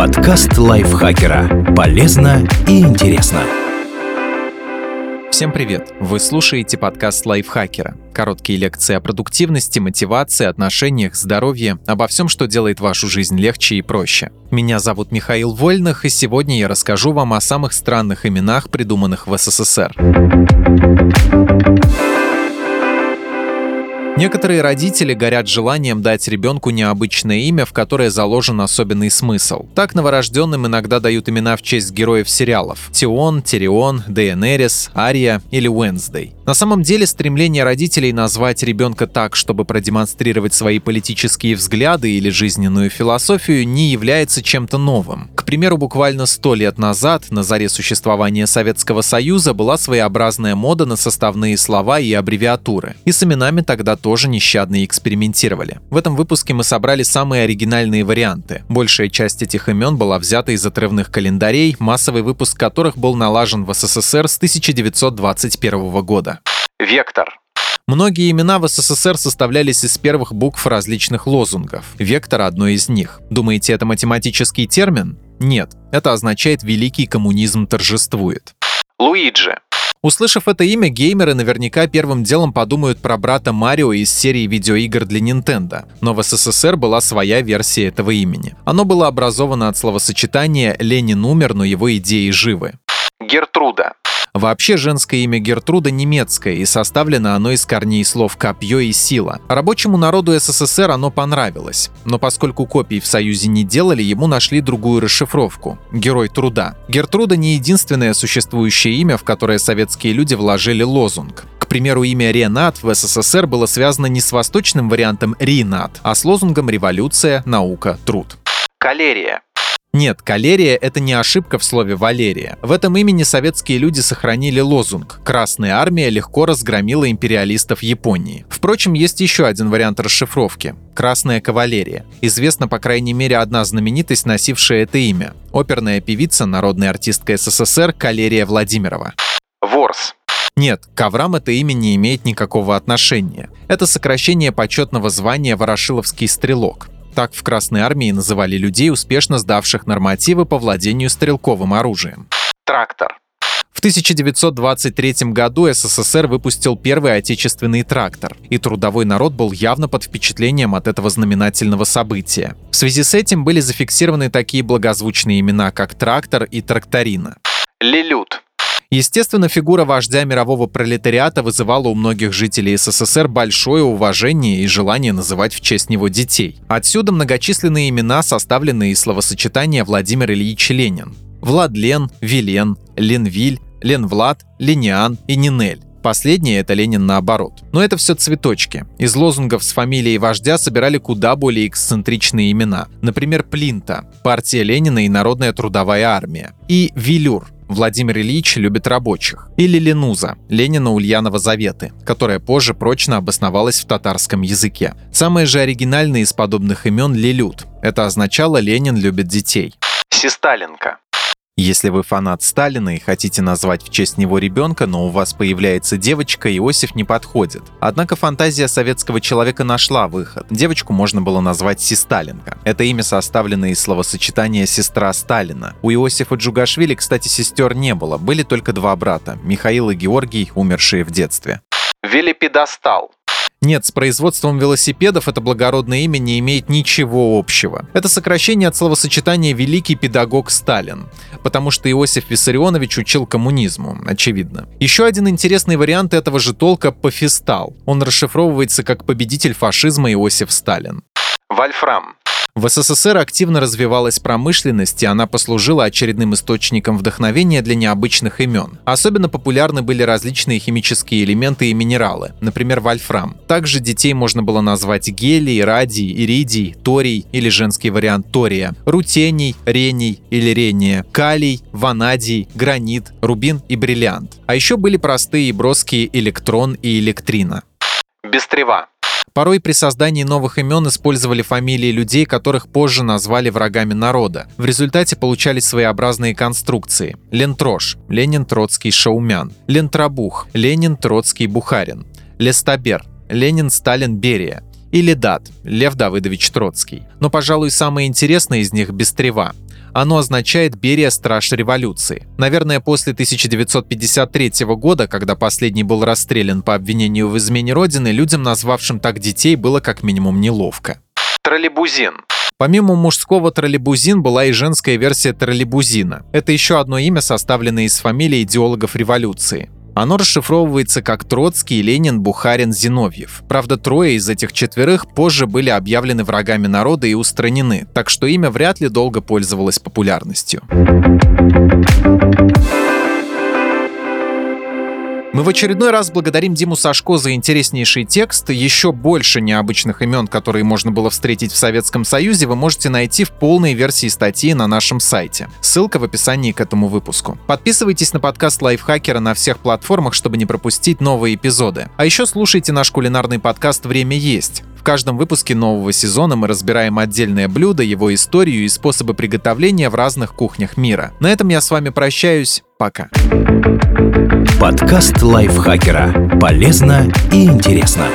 Подкаст лайфхакера. Полезно и интересно. Всем привет! Вы слушаете подкаст лайфхакера. Короткие лекции о продуктивности, мотивации, отношениях, здоровье, обо всем, что делает вашу жизнь легче и проще. Меня зовут Михаил Вольных, и сегодня я расскажу вам о самых странных именах, придуманных в СССР. Некоторые родители горят желанием дать ребенку необычное имя, в которое заложен особенный смысл. Так новорожденным иногда дают имена в честь героев сериалов – Тион, Тирион, Дейенерис, Ария или Уэнсдей. На самом деле стремление родителей назвать ребенка так, чтобы продемонстрировать свои политические взгляды или жизненную философию, не является чем-то новым. К примеру, буквально сто лет назад, на заре существования Советского Союза, была своеобразная мода на составные слова и аббревиатуры. И с именами тогда тоже нещадно экспериментировали. В этом выпуске мы собрали самые оригинальные варианты. Большая часть этих имен была взята из отрывных календарей, массовый выпуск которых был налажен в СССР с 1921 года. Вектор. Многие имена в СССР составлялись из первых букв различных лозунгов. Вектор – одно из них. Думаете, это математический термин? Нет, это означает «великий коммунизм торжествует». Луиджи. Услышав это имя, геймеры наверняка первым делом подумают про брата Марио из серии видеоигр для Nintendo, но в СССР была своя версия этого имени. Оно было образовано от словосочетания «Ленин умер, но его идеи живы». Гертруда. Вообще женское имя Гертруда немецкое, и составлено оно из корней слов «копье» и «сила». Рабочему народу СССР оно понравилось, но поскольку копий в Союзе не делали, ему нашли другую расшифровку – «Герой труда». Гертруда не единственное существующее имя, в которое советские люди вложили лозунг. К примеру, имя Ренат в СССР было связано не с восточным вариантом Ринат, а с лозунгом «Революция, наука, труд». Калерия нет, калерия — это не ошибка в слове «Валерия». В этом имени советские люди сохранили лозунг «Красная армия легко разгромила империалистов Японии». Впрочем, есть еще один вариант расшифровки — «Красная кавалерия». Известна, по крайней мере, одна знаменитость, носившая это имя — оперная певица, народная артистка СССР Калерия Владимирова. Ворс. Нет, к коврам это имя не имеет никакого отношения. Это сокращение почетного звания «Ворошиловский стрелок». Так в Красной армии называли людей, успешно сдавших нормативы по владению стрелковым оружием. Трактор. В 1923 году СССР выпустил первый отечественный трактор, и трудовой народ был явно под впечатлением от этого знаменательного события. В связи с этим были зафиксированы такие благозвучные имена, как трактор и тракторина. Лилют. Естественно, фигура вождя мирового пролетариата вызывала у многих жителей СССР большое уважение и желание называть в честь него детей. Отсюда многочисленные имена, составленные из словосочетания Владимир Ильич Ленин. Владлен, Вилен, Ленвиль, Ленвлад, Лениан и Нинель. Последнее — это Ленин наоборот. Но это все цветочки. Из лозунгов с фамилией вождя собирали куда более эксцентричные имена. Например, Плинта, партия Ленина и Народная трудовая армия. И Вилюр, Владимир Ильич любит рабочих. Или Ленуза, Ленина Ульянова Заветы, которая позже прочно обосновалась в татарском языке. Самые же оригинальные из подобных имен Лилют. Это означало «Ленин любит детей». Систаленко. Если вы фанат Сталина и хотите назвать в честь него ребенка, но у вас появляется девочка, Иосиф не подходит. Однако фантазия советского человека нашла выход. Девочку можно было назвать Систаленко. Это имя составлено из словосочетания «сестра Сталина». У Иосифа Джугашвили, кстати, сестер не было, были только два брата – Михаил и Георгий, умершие в детстве. Велипедостал нет, с производством велосипедов это благородное имя не имеет ничего общего. Это сокращение от словосочетания «великий педагог Сталин», потому что Иосиф Виссарионович учил коммунизму, очевидно. Еще один интересный вариант этого же толка – пофистал. Он расшифровывается как «победитель фашизма Иосиф Сталин». Вольфрам в СССР активно развивалась промышленность, и она послужила очередным источником вдохновения для необычных имен. Особенно популярны были различные химические элементы и минералы, например, вольфрам. Также детей можно было назвать гелий, радий, иридий, торий или женский вариант тория, рутений, рений или рения, калий, ванадий, гранит, рубин и бриллиант. А еще были простые и броские электрон и электрина. Бестрева. Порой при создании новых имен использовали фамилии людей, которых позже назвали врагами народа. В результате получались своеобразные конструкции. Лентрош – Ленин Троцкий Шаумян. Лентрабух – Ленин Троцкий Бухарин. Лестабер – Ленин Сталин Берия. Или Дат, Лев Давыдович Троцкий. Но, пожалуй, самое интересное из них – Бестрева. Оно означает «Берия – страж революции». Наверное, после 1953 года, когда последний был расстрелян по обвинению в измене Родины, людям, назвавшим так детей, было как минимум неловко. Троллейбузин. Помимо мужского троллейбузин была и женская версия троллейбузина. Это еще одно имя, составленное из фамилий идеологов революции. Оно расшифровывается как Троцкий, Ленин, Бухарин, Зиновьев. Правда, трое из этих четверых позже были объявлены врагами народа и устранены, так что имя вряд ли долго пользовалось популярностью. Мы в очередной раз благодарим Диму Сашко за интереснейший текст. Еще больше необычных имен, которые можно было встретить в Советском Союзе, вы можете найти в полной версии статьи на нашем сайте. Ссылка в описании к этому выпуску. Подписывайтесь на подкаст Лайфхакера на всех платформах, чтобы не пропустить новые эпизоды. А еще слушайте наш кулинарный подкаст «Время есть». В каждом выпуске нового сезона мы разбираем отдельное блюдо, его историю и способы приготовления в разных кухнях мира. На этом я с вами прощаюсь. Пока. Подкаст лайфхакера. Полезно и интересно.